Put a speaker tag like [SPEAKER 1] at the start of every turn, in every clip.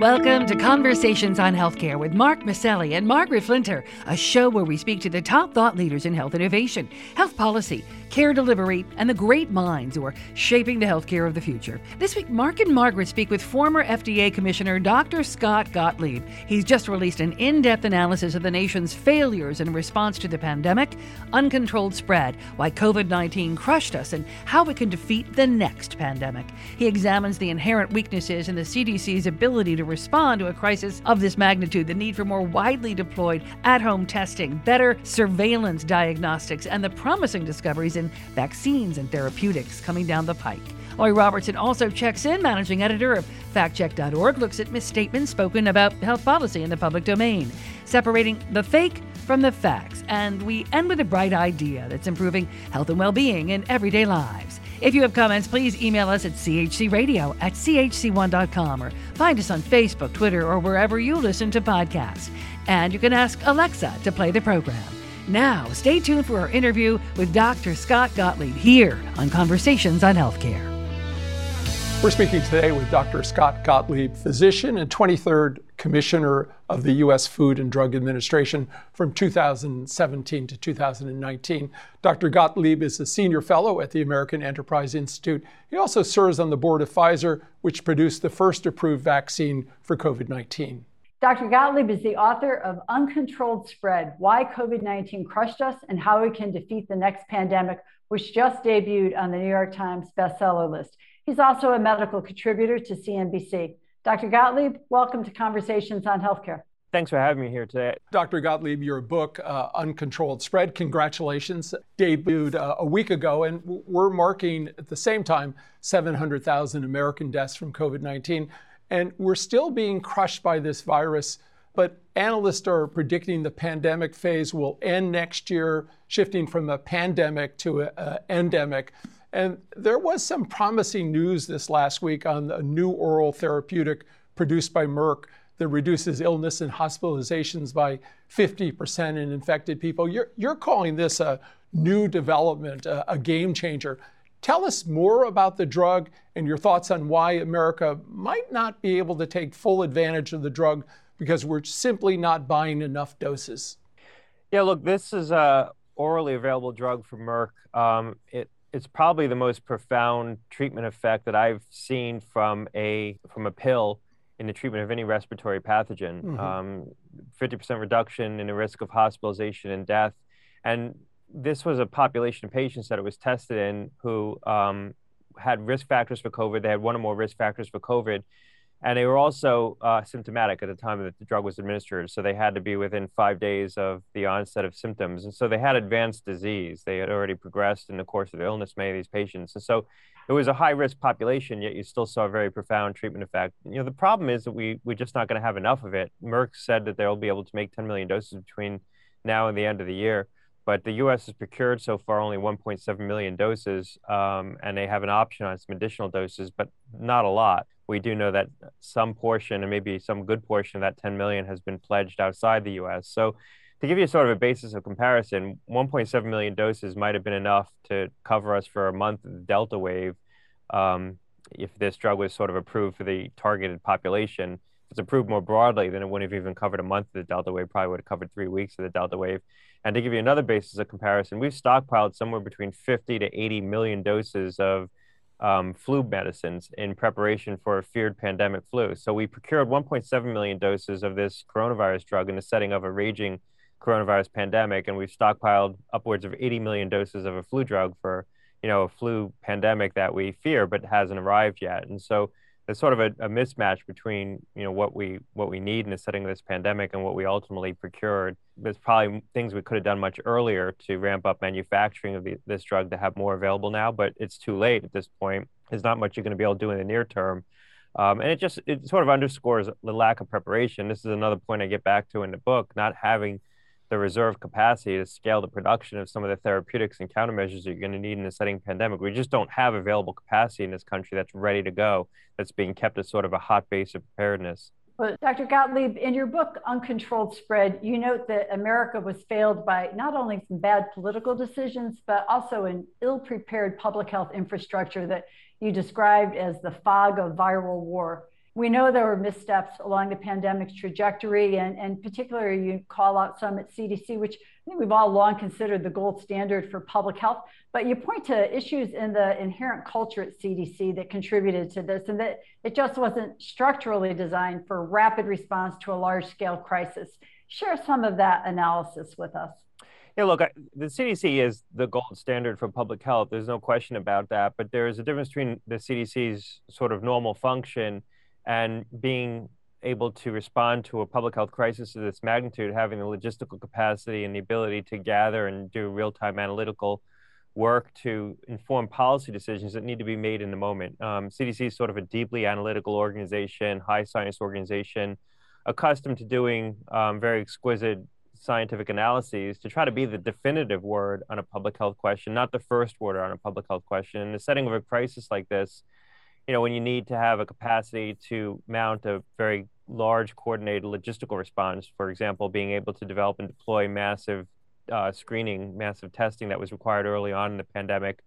[SPEAKER 1] Welcome to Conversations on Healthcare with Mark Masselli and Margaret Flinter, a show where we speak to the top thought leaders in health innovation, health policy, care delivery, and the great minds who are shaping the healthcare of the future. This week, Mark and Margaret speak with former FDA Commissioner Dr. Scott Gottlieb. He's just released an in depth analysis of the nation's failures in response to the pandemic, uncontrolled spread, why COVID 19 crushed us, and how we can defeat the next pandemic. He examines the inherent weaknesses in the CDC's ability to respond to a crisis of this magnitude, the need for more widely deployed at home testing, better surveillance diagnostics, and the promising discoveries in vaccines and therapeutics coming down the pike. Lori Robertson also checks in, managing editor of factcheck.org, looks at misstatements spoken about health policy in the public domain, separating the fake from the facts. And we end with a bright idea that's improving health and well being in everyday lives. If you have comments, please email us at chcradio at chc1.com or find us on Facebook, Twitter, or wherever you listen to podcasts. And you can ask Alexa to play the program. Now, stay tuned for our interview with Dr. Scott Gottlieb here on Conversations on Healthcare.
[SPEAKER 2] We're speaking today with Dr. Scott Gottlieb, physician and 23rd Commissioner of the U.S. Food and Drug Administration from 2017 to 2019. Dr. Gottlieb is a senior fellow at the American Enterprise Institute. He also serves on the board of Pfizer, which produced the first approved vaccine for COVID 19.
[SPEAKER 3] Dr. Gottlieb is the author of Uncontrolled Spread Why COVID 19 Crushed Us and How We Can Defeat the Next Pandemic, which just debuted on the New York Times bestseller list. He's also a medical contributor to CNBC. Dr. Gottlieb, welcome to Conversations on Healthcare.
[SPEAKER 4] Thanks for having me here today.
[SPEAKER 2] Dr. Gottlieb, your book, uh, Uncontrolled Spread, congratulations, debuted uh, a week ago, and we're marking at the same time 700,000 American deaths from COVID 19. And we're still being crushed by this virus. But analysts are predicting the pandemic phase will end next year, shifting from a pandemic to an endemic. And there was some promising news this last week on a new oral therapeutic produced by Merck that reduces illness and hospitalizations by 50% in infected people. You're, you're calling this a new development, a, a game changer. Tell us more about the drug and your thoughts on why America might not be able to take full advantage of the drug because we're simply not buying enough doses.
[SPEAKER 4] Yeah, look, this is a orally available drug from Merck. Um, it, it's probably the most profound treatment effect that I've seen from a from a pill in the treatment of any respiratory pathogen. Mm-hmm. Um, 50% reduction in the risk of hospitalization and death. And this was a population of patients that it was tested in who um, had risk factors for COVID. They had one or more risk factors for COVID. And they were also uh, symptomatic at the time that the drug was administered. So they had to be within five days of the onset of symptoms. And so they had advanced disease. They had already progressed in the course of the illness, many of these patients. And so it was a high risk population, yet you still saw a very profound treatment effect. You know, the problem is that we, we're just not going to have enough of it. Merck said that they'll be able to make 10 million doses between now and the end of the year but the U.S. has procured so far only 1.7 million doses, um, and they have an option on some additional doses, but not a lot. We do know that some portion, and maybe some good portion of that 10 million, has been pledged outside the U.S. So, to give you sort of a basis of comparison, 1.7 million doses might have been enough to cover us for a month of the Delta wave, um, if this drug was sort of approved for the targeted population. If it's approved more broadly, then it wouldn't have even covered a month of the Delta wave. Probably would have covered three weeks of the Delta wave. And to give you another basis of comparison, we've stockpiled somewhere between 50 to 80 million doses of um, flu medicines in preparation for a feared pandemic flu. So we procured 1.7 million doses of this coronavirus drug in the setting of a raging coronavirus pandemic, and we've stockpiled upwards of 80 million doses of a flu drug for you know a flu pandemic that we fear but hasn't arrived yet. And so there's sort of a, a, mismatch between you know what we what we need in the setting of this pandemic and what we ultimately procured. There's probably things we could have done much earlier to ramp up manufacturing of the, this drug to have more available now, but it's too late at this point. There's not much you're going to be able to do in the near term, um, and it just it sort of underscores the lack of preparation. This is another point I get back to in the book: not having the reserve capacity to scale the production of some of the therapeutics and countermeasures you're going to need in a setting pandemic. We just don't have available capacity in this country that's ready to go, that's being kept as sort of a hot base of preparedness.
[SPEAKER 3] Well, Dr. Gottlieb, in your book, Uncontrolled Spread, you note that America was failed by not only some bad political decisions, but also an ill prepared public health infrastructure that you described as the fog of viral war. We know there were missteps along the pandemic's trajectory, and, and particularly you call out some at CDC, which I think we've all long considered the gold standard for public health. But you point to issues in the inherent culture at CDC that contributed to this, and that it just wasn't structurally designed for rapid response to a large scale crisis. Share some of that analysis with us.
[SPEAKER 4] Yeah, look, the CDC is the gold standard for public health. There's no question about that. But there is a difference between the CDC's sort of normal function and being able to respond to a public health crisis of this magnitude, having the logistical capacity and the ability to gather and do real time analytical work to inform policy decisions that need to be made in the moment. Um, CDC is sort of a deeply analytical organization, high science organization, accustomed to doing um, very exquisite scientific analyses to try to be the definitive word on a public health question, not the first word on a public health question. In the setting of a crisis like this, you know, when you need to have a capacity to mount a very large coordinated logistical response, for example, being able to develop and deploy massive uh, screening, massive testing that was required early on in the pandemic,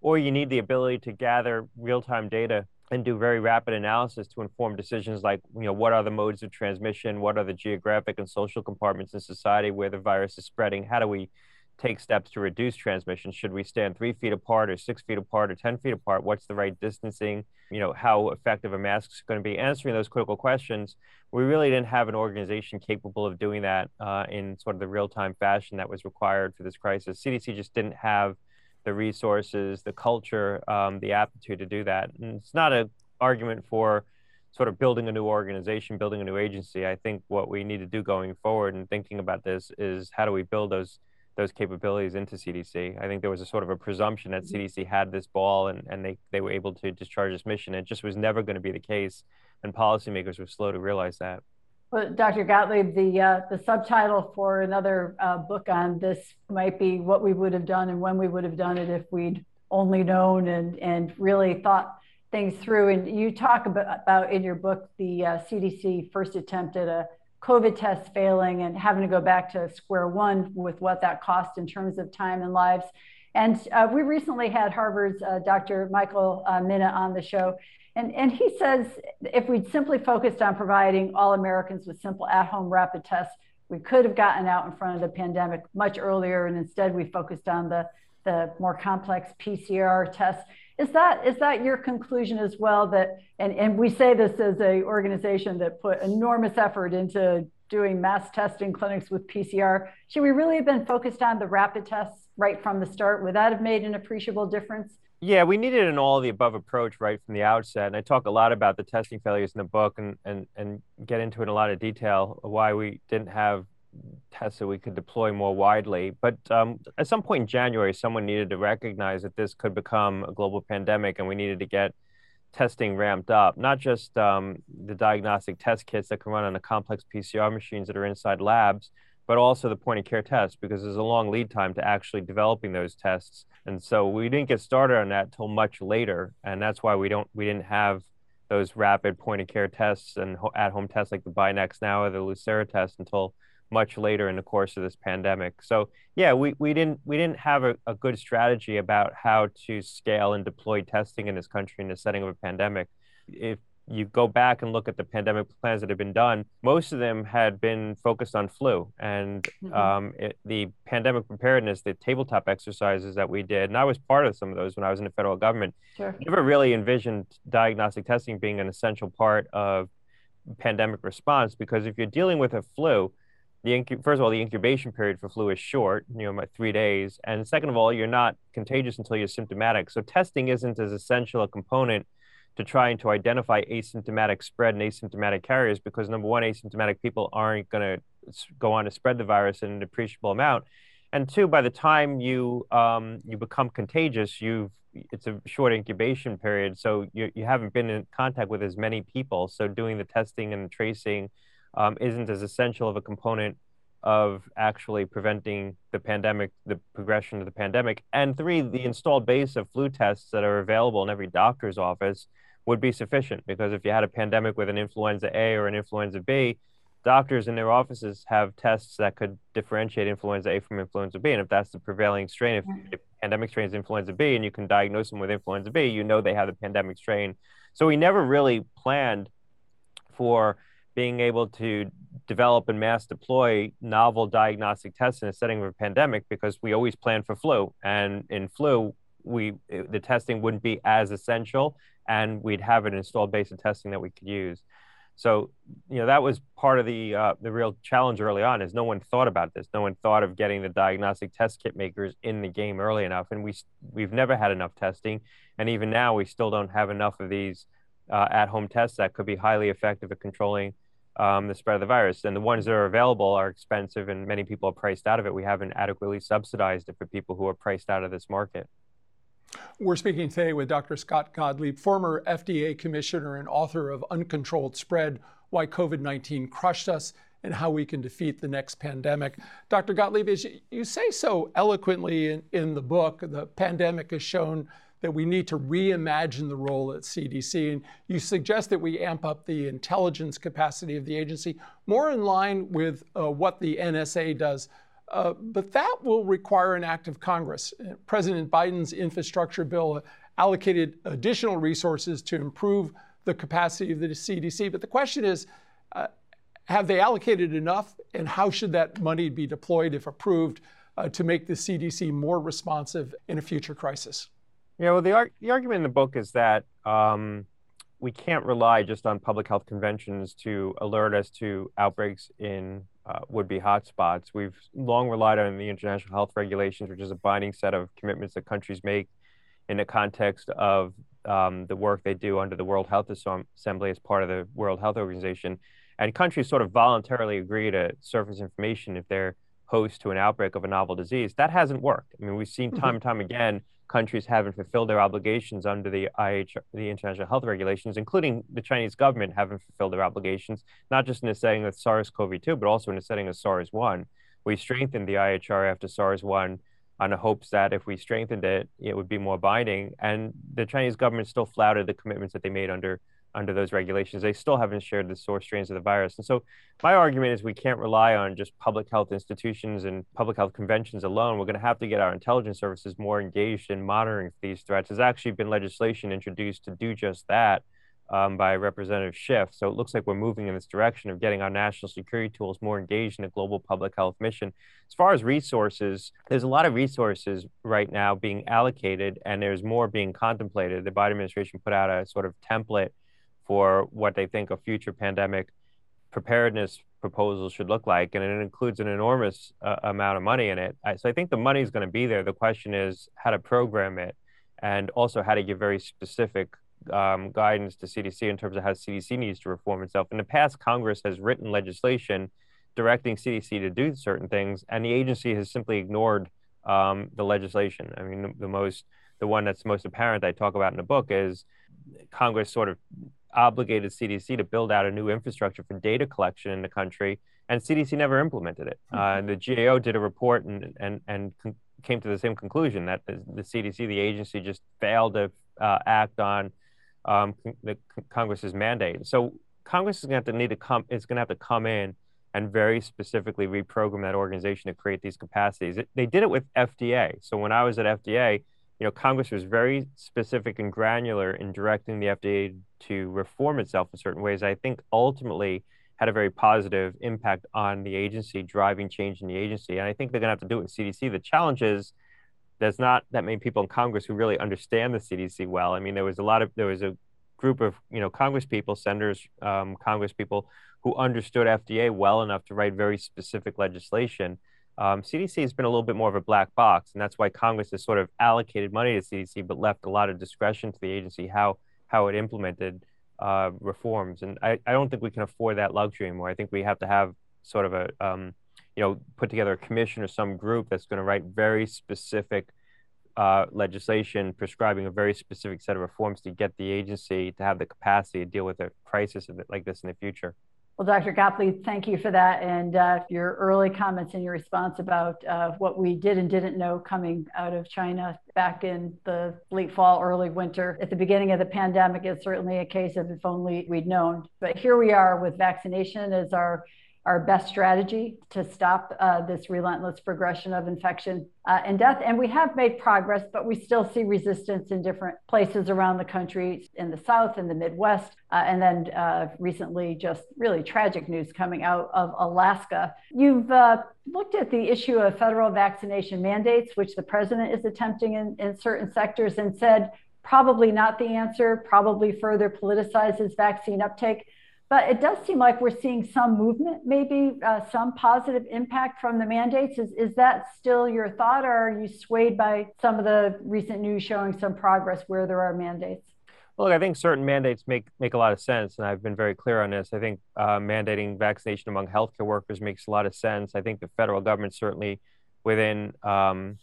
[SPEAKER 4] or you need the ability to gather real-time data and do very rapid analysis to inform decisions like, you know, what are the modes of transmission, what are the geographic and social compartments in society where the virus is spreading, how do we take steps to reduce transmission? Should we stand three feet apart or six feet apart or 10 feet apart? What's the right distancing? You know, how effective a mask is going to be? Answering those critical questions, we really didn't have an organization capable of doing that uh, in sort of the real time fashion that was required for this crisis. CDC just didn't have the resources, the culture, um, the aptitude to do that. And it's not an argument for sort of building a new organization, building a new agency. I think what we need to do going forward and thinking about this is how do we build those those capabilities into CDC. I think there was a sort of a presumption that CDC had this ball and, and they, they were able to discharge this mission. It just was never going to be the case. And policymakers were slow to realize that.
[SPEAKER 3] Well, Dr. Gottlieb, the uh, the subtitle for another uh, book on this might be "What We Would Have Done and When We Would Have Done It If We'd Only Known and and really thought things through." And you talk about, about in your book the uh, CDC first attempt at a COVID tests failing and having to go back to square one with what that cost in terms of time and lives. And uh, we recently had Harvard's uh, Dr. Michael uh, Mina on the show. And, and he says if we'd simply focused on providing all Americans with simple at home rapid tests, we could have gotten out in front of the pandemic much earlier. And instead, we focused on the, the more complex PCR tests. Is that is that your conclusion as well? That and, and we say this as a organization that put enormous effort into doing mass testing clinics with PCR. Should we really have been focused on the rapid tests right from the start? Would that have made an appreciable difference?
[SPEAKER 4] Yeah, we needed an all the above approach right from the outset. And I talk a lot about the testing failures in the book and, and, and get into it in a lot of detail why we didn't have tests that we could deploy more widely. But um, at some point in January, someone needed to recognize that this could become a global pandemic, and we needed to get testing ramped up. Not just um, the diagnostic test kits that can run on the complex PCR machines that are inside labs, but also the point of care tests, because there's a long lead time to actually developing those tests. And so we didn't get started on that till much later, and that's why we don't we didn't have those rapid point of care tests and at home tests like the BinaxNOW or the Lucira test until much later in the course of this pandemic. So yeah, we, we didn't we didn't have a, a good strategy about how to scale and deploy testing in this country in the setting of a pandemic. If you go back and look at the pandemic plans that have been done, most of them had been focused on flu and mm-hmm. um, it, the pandemic preparedness, the tabletop exercises that we did. And I was part of some of those when I was in the federal government. Sure. Never really envisioned diagnostic testing being an essential part of pandemic response because if you're dealing with a flu, the incu- first of all, the incubation period for flu is short, you know, three days, and second of all, you're not contagious until you're symptomatic. So testing isn't as essential a component to trying to identify asymptomatic spread and asymptomatic carriers because number one, asymptomatic people aren't going to go on to spread the virus in an appreciable amount, and two, by the time you um, you become contagious, you've it's a short incubation period, so you you haven't been in contact with as many people. So doing the testing and tracing um, isn't as essential of a component of actually preventing the pandemic, the progression of the pandemic. And three, the installed base of flu tests that are available in every doctor's office would be sufficient because if you had a pandemic with an influenza A or an influenza B, doctors in their offices have tests that could differentiate influenza A from influenza B. And if that's the prevailing strain, if the pandemic strain is influenza B and you can diagnose them with influenza B, you know they have the pandemic strain. So we never really planned for being able to develop and mass deploy novel diagnostic tests in a setting of a pandemic because we always plan for flu. And in flu, we the testing wouldn't be as essential and we'd have an installed base of testing that we could use. So, you know, that was part of the uh, the real challenge early on is no one thought about this. No one thought of getting the diagnostic test kit makers in the game early enough, and we we've never had enough testing, and even now we still don't have enough of these uh, at-home tests that could be highly effective at controlling um, the spread of the virus. And the ones that are available are expensive, and many people are priced out of it. We haven't adequately subsidized it for people who are priced out of this market.
[SPEAKER 2] We're speaking today with Dr. Scott Gottlieb, former FDA commissioner and author of Uncontrolled Spread Why COVID 19 Crushed Us and How We Can Defeat the Next Pandemic. Dr. Gottlieb, as you say so eloquently in, in the book, the pandemic has shown that we need to reimagine the role at CDC. And you suggest that we amp up the intelligence capacity of the agency more in line with uh, what the NSA does. Uh, but that will require an act of Congress. Uh, President Biden's infrastructure bill allocated additional resources to improve the capacity of the CDC. But the question is uh, have they allocated enough, and how should that money be deployed, if approved, uh, to make the CDC more responsive in a future crisis?
[SPEAKER 4] Yeah, well, the, ar- the argument in the book is that um, we can't rely just on public health conventions to alert us to outbreaks in uh, would-be hotspots. We've long relied on the international health regulations, which is a binding set of commitments that countries make in the context of um, the work they do under the World Health Assembly as part of the World Health Organization. And countries sort of voluntarily agree to surface information if they're host to an outbreak of a novel disease. That hasn't worked. I mean, we've seen time and time again countries haven't fulfilled their obligations under the IH, the international health regulations, including the Chinese government haven't fulfilled their obligations, not just in the setting of SARS-CoV-2, but also in the setting of SARS-1. We strengthened the IHR after SARS-1 on the hopes that if we strengthened it, it would be more binding. And the Chinese government still flouted the commitments that they made under under those regulations. They still haven't shared the source strains of the virus. And so my argument is we can't rely on just public health institutions and public health conventions alone. We're going to have to get our intelligence services more engaged in monitoring these threats. There's actually been legislation introduced to do just that. Um, by Representative Schiff. So it looks like we're moving in this direction of getting our national security tools more engaged in a global public health mission. As far as resources, there's a lot of resources right now being allocated, and there's more being contemplated. The Biden administration put out a sort of template for what they think a future pandemic preparedness proposal should look like, and it includes an enormous uh, amount of money in it. So I think the money is going to be there. The question is how to program it, and also how to give very specific um, guidance to CDC in terms of how CDC needs to reform itself. In the past, Congress has written legislation directing CDC to do certain things, and the agency has simply ignored um, the legislation. I mean, the, the most, the one that's most apparent I talk about in the book is Congress sort of obligated CDC to build out a new infrastructure for data collection in the country, and CDC never implemented it. Uh, the GAO did a report and and and came to the same conclusion that the, the CDC, the agency, just failed to uh, act on um, the Congress's mandate. So Congress is going to to need to come is going to have to come in and very specifically reprogram that organization to create these capacities. It, they did it with FDA. So when I was at FDA, you know, Congress was very specific and granular in directing the FDA to reform itself in certain ways. I think ultimately had a very positive impact on the agency, driving change in the agency. And I think they're going to have to do it in CDC. The challenge is there's not that many people in Congress who really understand the CDC well. I mean, there was a lot of there was a group of you know Congress people, senators, um, Congress people who understood FDA well enough to write very specific legislation um, CDC has been a little bit more of a black box, and that's why Congress has sort of allocated money to CDC, but left a lot of discretion to the agency how how it implemented uh, reforms. And I, I don't think we can afford that luxury anymore. I think we have to have sort of a um, you know put together a commission or some group that's going to write very specific uh, legislation prescribing a very specific set of reforms to get the agency to have the capacity to deal with a crisis like this in the future.
[SPEAKER 3] Well, Dr. Gottlieb, thank you for that and uh, your early comments and your response about uh, what we did and didn't know coming out of China back in the late fall, early winter. At the beginning of the pandemic, it's certainly a case of if only we'd known. But here we are with vaccination as our our best strategy to stop uh, this relentless progression of infection uh, and death. And we have made progress, but we still see resistance in different places around the country, in the South, in the Midwest, uh, and then uh, recently just really tragic news coming out of Alaska. You've uh, looked at the issue of federal vaccination mandates, which the president is attempting in, in certain sectors, and said probably not the answer, probably further politicizes vaccine uptake. But it does seem like we're seeing some movement, maybe uh, some positive impact from the mandates. Is, is that still your thought, or are you swayed by some of the recent news showing some progress where there are mandates?
[SPEAKER 4] Well, look, I think certain mandates make make a lot of sense, and I've been very clear on this. I think uh, mandating vaccination among healthcare workers makes a lot of sense. I think the federal government certainly, within um,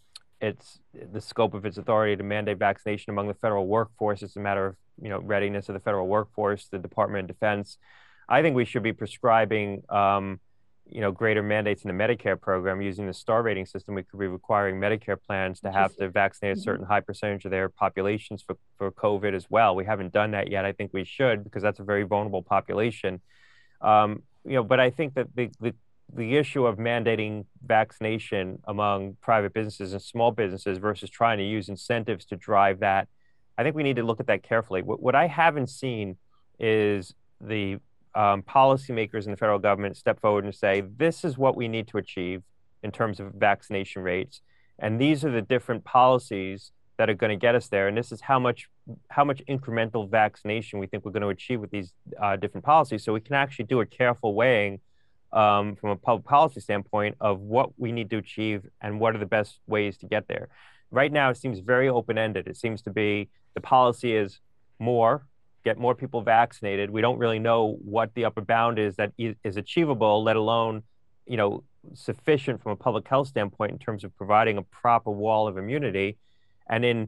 [SPEAKER 4] its the scope of its authority to mandate vaccination among the federal workforce, it's a matter of you know readiness of the federal workforce, the Department of Defense. I think we should be prescribing, um, you know, greater mandates in the Medicare program using the star rating system. We could be requiring Medicare plans to have to vaccinate a mm-hmm. certain high percentage of their populations for, for COVID as well. We haven't done that yet. I think we should because that's a very vulnerable population. Um, you know, but I think that the, the the issue of mandating vaccination among private businesses and small businesses versus trying to use incentives to drive that, I think we need to look at that carefully. What, what I haven't seen is the um, policymakers in the federal government step forward and say, this is what we need to achieve in terms of vaccination rates. And these are the different policies that are going to get us there. And this is how much how much incremental vaccination we think we're going to achieve with these uh, different policies. So we can actually do a careful weighing um, from a public policy standpoint of what we need to achieve and what are the best ways to get there. Right now, it seems very open ended. It seems to be the policy is more get more people vaccinated. We don't really know what the upper bound is that is achievable, let alone, you know, sufficient from a public health standpoint in terms of providing a proper wall of immunity. And then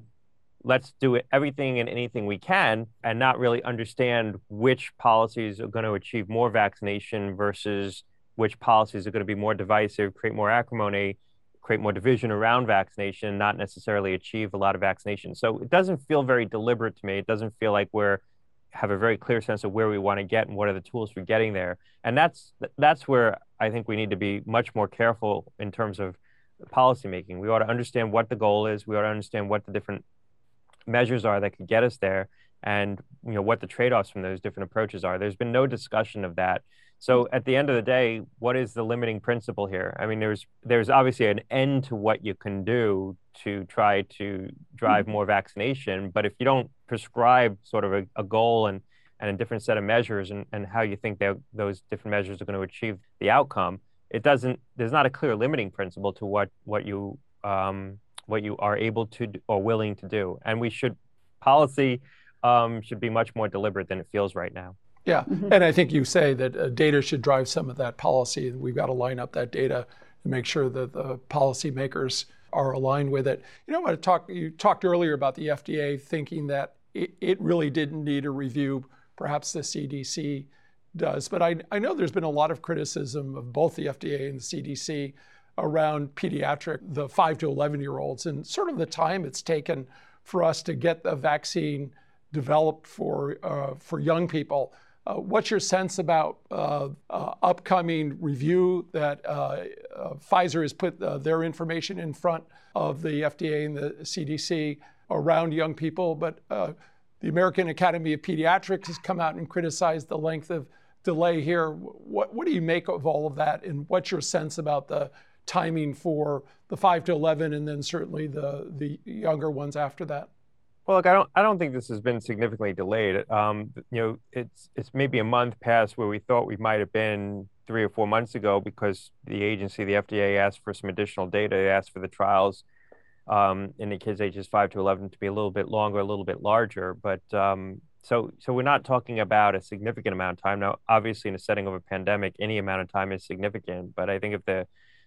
[SPEAKER 4] let's do it, everything and anything we can and not really understand which policies are going to achieve more vaccination versus which policies are going to be more divisive, create more acrimony, create more division around vaccination, not necessarily achieve a lot of vaccination. So it doesn't feel very deliberate to me. It doesn't feel like we're have a very clear sense of where we want to get and what are the tools for getting there. And that's that's where I think we need to be much more careful in terms of policymaking. We ought to understand what the goal is. We ought to understand what the different measures are that could get us there, and you know what the trade-offs from those different approaches are. There's been no discussion of that. So at the end of the day, what is the limiting principle here? I mean, there's there's obviously an end to what you can do to try to drive mm-hmm. more vaccination, but if you don't prescribe sort of a, a goal and and a different set of measures and, and how you think that those different measures are going to achieve the outcome, it doesn't. There's not a clear limiting principle to what what you um, what you are able to do or willing to do, and we should policy um, should be much more deliberate than it feels right now.
[SPEAKER 2] Yeah, mm-hmm. and I think you say that uh, data should drive some of that policy. We've got to line up that data and make sure that the policymakers are aligned with it. You know, I talk. You talked earlier about the FDA thinking that it, it really didn't need a review. Perhaps the CDC does, but I, I know there's been a lot of criticism of both the FDA and the CDC around pediatric, the five to 11 year olds, and sort of the time it's taken for us to get the vaccine developed for uh, for young people. Uh, what's your sense about uh, uh, upcoming review that uh, uh, Pfizer has put their information in front of the FDA and the CDC around young people, but the American Academy of Pediatrics has come out and criticized the length of delay here. What, what do you make of all of that, and what's your sense about the timing for the 5 to 11 and then certainly the, the younger ones after that?
[SPEAKER 4] Well, look, I don't, I don't think this has been significantly delayed. Um, you know, it's, it's maybe a month past where we thought we might have been three or four months ago because the agency, the FDA, asked for some additional data. They asked for the trials um, in the kids ages five to eleven to be a little bit longer, a little bit larger. But um, so, so we're not talking about a significant amount of time now. Obviously, in a setting of a pandemic, any amount of time is significant. But I think if the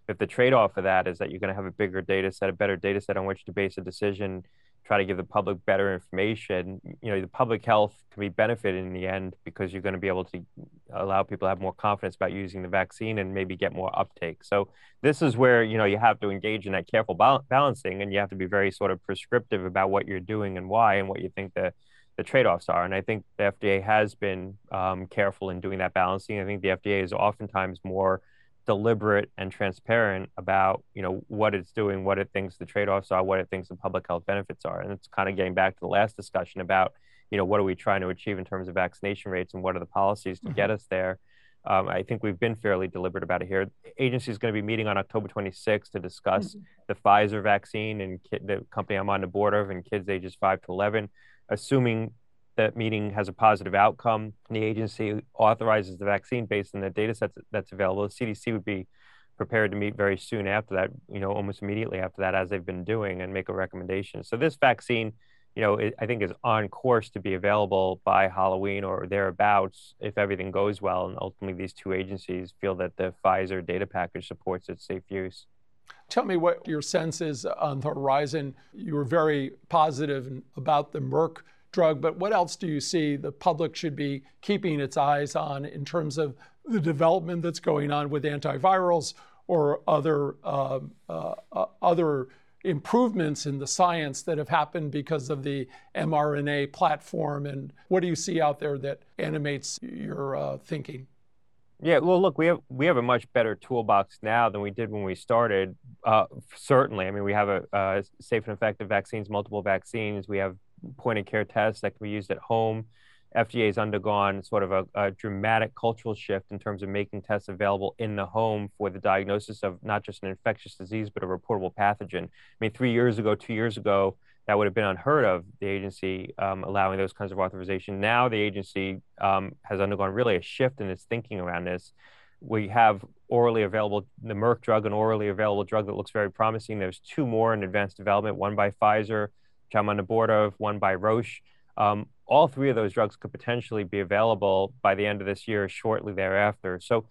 [SPEAKER 4] if the trade-off of that is that you're going to have a bigger data set, a better data set on which to base a decision, try to give the public better information, you know, the public health can be benefited in the end because you're going to be able to allow people to have more confidence about using the vaccine and maybe get more uptake. So this is where, you know, you have to engage in that careful balancing and you have to be very sort of prescriptive about what you're doing and why and what you think the the trade-offs are. And I think the FDA has been um, careful in doing that balancing. I think the FDA is oftentimes more deliberate and transparent about you know what it's doing, what it thinks the trade-offs are, what it thinks the public health benefits are. And it's kind of getting back to the last discussion about you know what are we trying to achieve in terms of vaccination rates and what are the policies to mm-hmm. get us there. Um, I think we've been fairly deliberate about it here. The agency is going to be meeting on October 26th to discuss mm-hmm. the Pfizer vaccine and ki- the company I'm on the board of and kids ages 5 to 11. Assuming that meeting has a positive outcome, the agency authorizes the vaccine based on the data sets that's available. The CDC would be prepared to meet very soon after that, you know, almost immediately after that, as they've been doing, and make a recommendation. So this vaccine you know, I think is on course to be available by Halloween or thereabouts if everything goes well. And ultimately, these two agencies feel that the Pfizer data package supports its safe use.
[SPEAKER 2] Tell me what your sense is on the horizon. You were very positive about the Merck drug, but what else do you see the public should be keeping its eyes on in terms of the development that's going on with antivirals or other uh, uh, uh, other improvements in the science that have happened because of the mRNA platform? And what do you see out there that animates your uh, thinking?
[SPEAKER 4] Yeah, well, look, we have we have a much better toolbox now than we did when we started. Uh, certainly, I mean, we have a, a safe and effective vaccines, multiple vaccines. We have point of care tests that can be used at home. FDA has undergone sort of a, a, dramatic cultural shift in terms of making tests available in the home for the diagnosis of not just an infectious disease, but a reportable pathogen. I mean, three years ago, two years ago, that would have been unheard of, the agency um, allowing those kinds of authorization. Now the agency um, has undergone really a shift in its thinking around this. We have orally available, the Merck drug, an orally available drug that looks very promising. There's two more in advanced development, one by Pfizer, which I'm on the board of, one by Roche. Um, all three of those drugs could potentially be available by the end of this year, shortly thereafter. So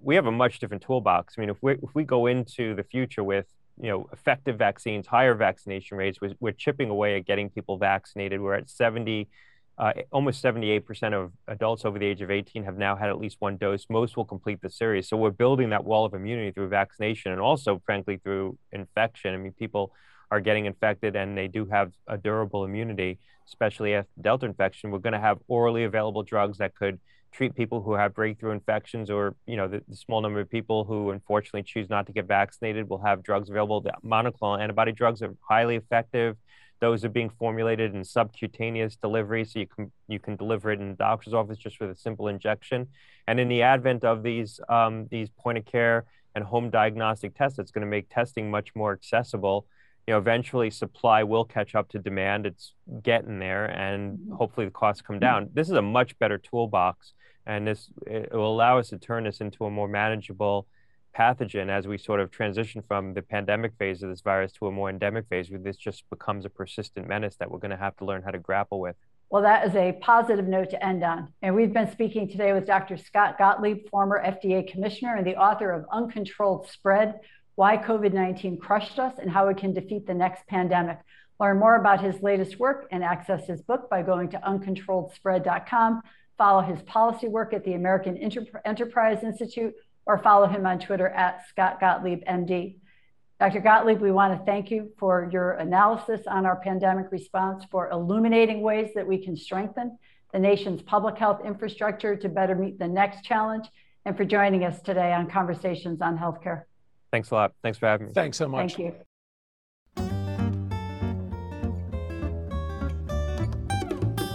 [SPEAKER 4] we have a much different toolbox. I mean, if we if we go into the future with you know effective vaccines, higher vaccination rates, we're, we're chipping away at getting people vaccinated. We're at 70, uh, almost 78% of adults over the age of 18 have now had at least one dose. Most will complete the series. So we're building that wall of immunity through vaccination and also, frankly, through infection. I mean, people are getting infected and they do have a durable immunity especially after Delta infection, we're going to have orally available drugs that could treat people who have breakthrough infections or, you know, the, the, small number of people who unfortunately choose not to get vaccinated will have drugs available. The monoclonal antibody drugs are highly effective. Those are being formulated in subcutaneous delivery, so you can you can deliver it in the doctor's office just with a simple injection. And in the advent of these um, these point of care and home diagnostic tests, it's going to make testing much more accessible you know, eventually supply will catch up to demand. It's getting there, and mm-hmm. hopefully the costs come down. This is a much better toolbox, and this it will allow us to turn this into a more manageable pathogen as we sort of transition from the pandemic phase of this virus to a more endemic phase where this just becomes a persistent menace that we're going to have to learn how to grapple with.
[SPEAKER 3] Well, that is a positive note to end on. And we've been speaking today with Dr. Scott Gottlieb, former FDA commissioner and the author of Uncontrolled Spread why COVID 19 crushed us, and how we can defeat the next pandemic. Learn more about his latest work and access his book by going to uncontrolledspread.com. Follow his policy work at the American Enterprise Institute or follow him on Twitter at Scott Gottlieb, MD. Dr. Gottlieb, we want to thank you for your analysis on our pandemic response, for illuminating ways that we can strengthen the nation's public health infrastructure to better meet the next challenge, and for joining us today on Conversations on Healthcare.
[SPEAKER 4] Thanks a lot. Thanks for having me.
[SPEAKER 2] Thanks so much.
[SPEAKER 3] Thank you.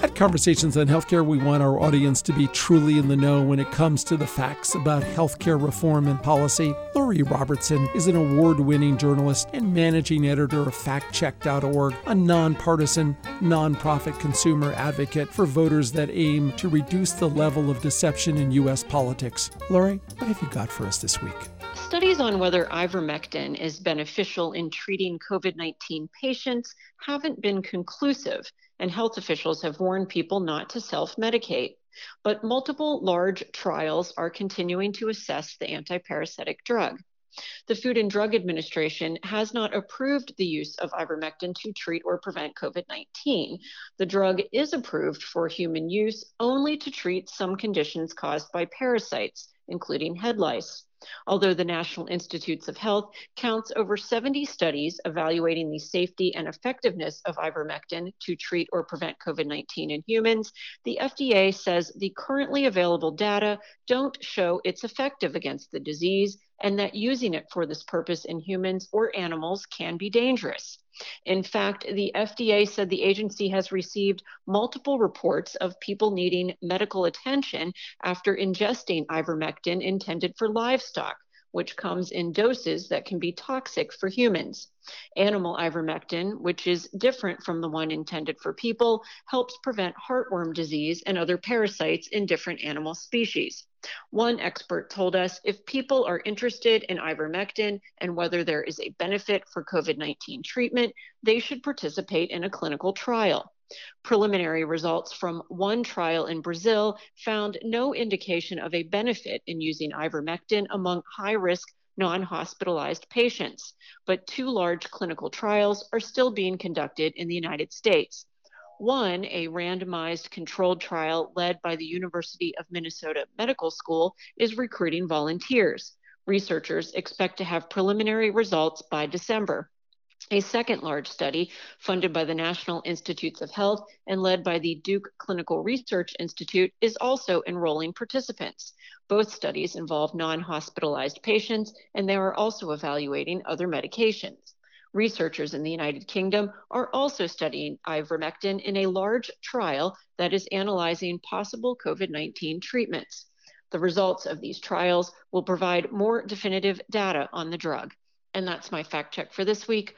[SPEAKER 2] At Conversations on Healthcare, we want our audience to be truly in the know when it comes to the facts about healthcare reform and policy. Lori Robertson is an award winning journalist and managing editor of FactCheck.org, a nonpartisan, nonprofit consumer advocate for voters that aim to reduce the level of deception in U.S. politics. Lori, what have you got for us this week?
[SPEAKER 5] Studies on whether ivermectin is beneficial in treating COVID 19 patients haven't been conclusive, and health officials have warned people not to self medicate. But multiple large trials are continuing to assess the antiparasitic drug. The Food and Drug Administration has not approved the use of ivermectin to treat or prevent COVID 19. The drug is approved for human use only to treat some conditions caused by parasites, including head lice. Although the National Institutes of Health counts over 70 studies evaluating the safety and effectiveness of ivermectin to treat or prevent COVID 19 in humans, the FDA says the currently available data don't show it's effective against the disease and that using it for this purpose in humans or animals can be dangerous. In fact, the FDA said the agency has received multiple reports of people needing medical attention after ingesting ivermectin intended for livestock, which comes in doses that can be toxic for humans. Animal ivermectin, which is different from the one intended for people, helps prevent heartworm disease and other parasites in different animal species. One expert told us if people are interested in ivermectin and whether there is a benefit for COVID 19 treatment, they should participate in a clinical trial. Preliminary results from one trial in Brazil found no indication of a benefit in using ivermectin among high risk non hospitalized patients, but two large clinical trials are still being conducted in the United States. One, a randomized controlled trial led by the University of Minnesota Medical School, is recruiting volunteers. Researchers expect to have preliminary results by December. A second large study, funded by the National Institutes of Health and led by the Duke Clinical Research Institute, is also enrolling participants. Both studies involve non hospitalized patients, and they are also evaluating other medications. Researchers in the United Kingdom are also studying ivermectin in a large trial that is analyzing possible COVID 19 treatments. The results of these trials will provide more definitive data on the drug. And that's my fact check for this week.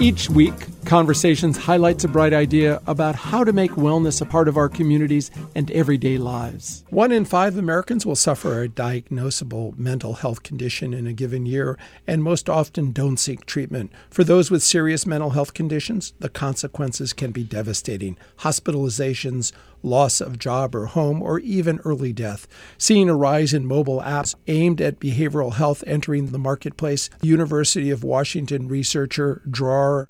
[SPEAKER 6] Each week, Conversations highlights a bright idea about how to make wellness a part of our communities and everyday lives. One in five Americans will suffer a diagnosable mental health condition in a given year and most often don't seek treatment. For those with serious mental health conditions, the consequences can be devastating hospitalizations, loss of job or home, or even early death. Seeing a rise in mobile apps aimed at behavioral health entering the marketplace, University of Washington researcher Dror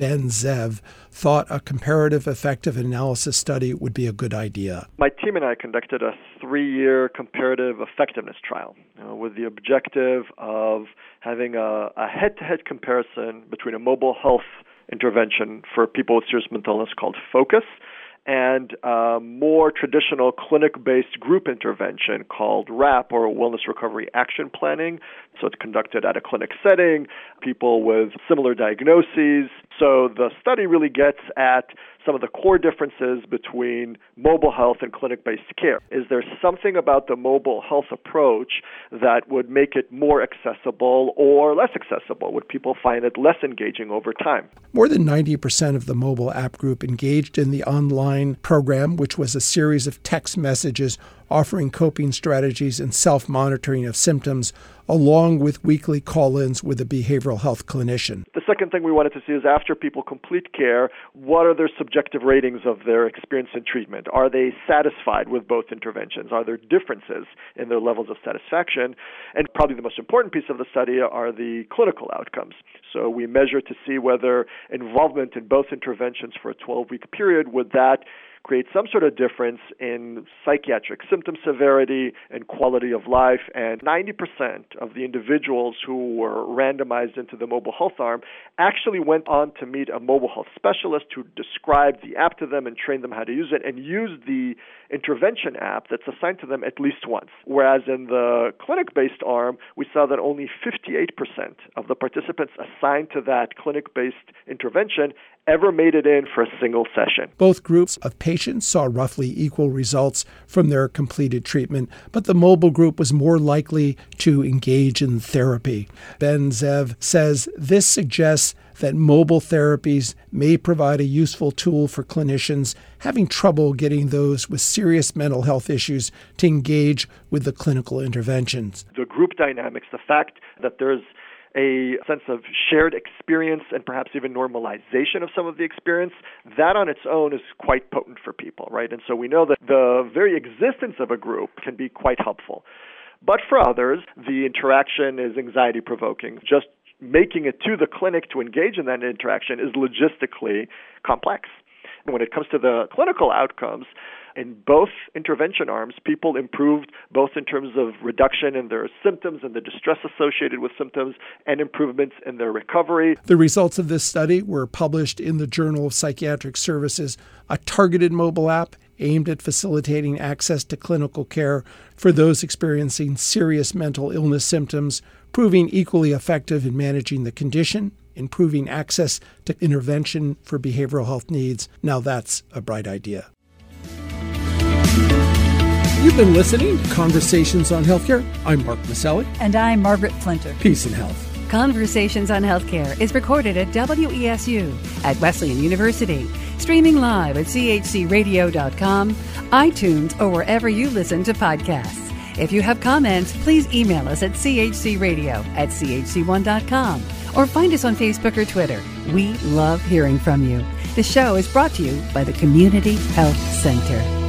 [SPEAKER 6] Ben-Zeev thought a comparative effective analysis study would be a good idea.
[SPEAKER 7] My team and I conducted a three year comparative effectiveness trial uh, with the objective of having a head to head comparison between a mobile health intervention for people with serious mental illness called FOCUS and a more traditional clinic based group intervention called WRAP or Wellness Recovery Action Planning. So it's conducted at a clinic setting, people with similar diagnoses. So the study really gets at some of the core differences between mobile health and clinic based care. Is there something about the mobile health approach that would make it more accessible or less accessible? Would people find it less engaging over time?
[SPEAKER 6] More than 90% of the mobile app group engaged in the online program, which was a series of text messages offering coping strategies and self monitoring of symptoms, along with weekly call ins with a behavioral health clinician.
[SPEAKER 7] The second thing we wanted to see is after people complete care, what are their subjective ratings of their experience in treatment? Are they satisfied with both interventions? Are there differences in their levels of satisfaction? And probably the most important piece of the study are the clinical outcomes. So we measure to see whether involvement in both interventions for a 12 week period would that create some sort of difference in psychiatric symptom severity and quality of life. And 90% of the individuals who were randomized into the mobile health arm actually went on to meet a mobile health specialist who described the app to them and trained them how to use it and used the intervention app that's assigned to them at least once. Whereas in the clinic based arm, we saw that only 58% of the participants assigned to that clinic based intervention ever made it in for a single session.
[SPEAKER 6] Both groups of patients patients saw roughly equal results from their completed treatment, but the mobile group was more likely to engage in therapy. Ben-Zeev says this suggests that mobile therapies may provide a useful tool for clinicians having trouble getting those with serious mental health issues to engage with the clinical interventions.
[SPEAKER 7] The group dynamics, the fact that there's a sense of shared experience and perhaps even normalization of some of the experience, that on its own is quite potent for people, right? And so we know that the very existence of a group can be quite helpful. But for others, the interaction is anxiety provoking. Just making it to the clinic to engage in that interaction is logistically complex. When it comes to the clinical outcomes, in both intervention arms, people improved both in terms of reduction in their symptoms and the distress associated with symptoms and improvements in their recovery.
[SPEAKER 6] The results of this study were published in the Journal of Psychiatric Services, a targeted mobile app aimed at facilitating access to clinical care for those experiencing serious mental illness symptoms, proving equally effective in managing the condition, improving access to intervention for behavioral health needs. Now that's a bright idea. You've been listening to Conversations on Healthcare. I'm Mark Masselli.
[SPEAKER 8] And I'm Margaret Flinter.
[SPEAKER 6] Peace and health.
[SPEAKER 1] Conversations on Healthcare is recorded at WESU at Wesleyan University, streaming live at chcradio.com, iTunes, or wherever you listen to podcasts. If you have comments, please email us at chcradio at chc1.com or find us on Facebook or Twitter. We love hearing from you. The show is brought to you by the Community Health Center.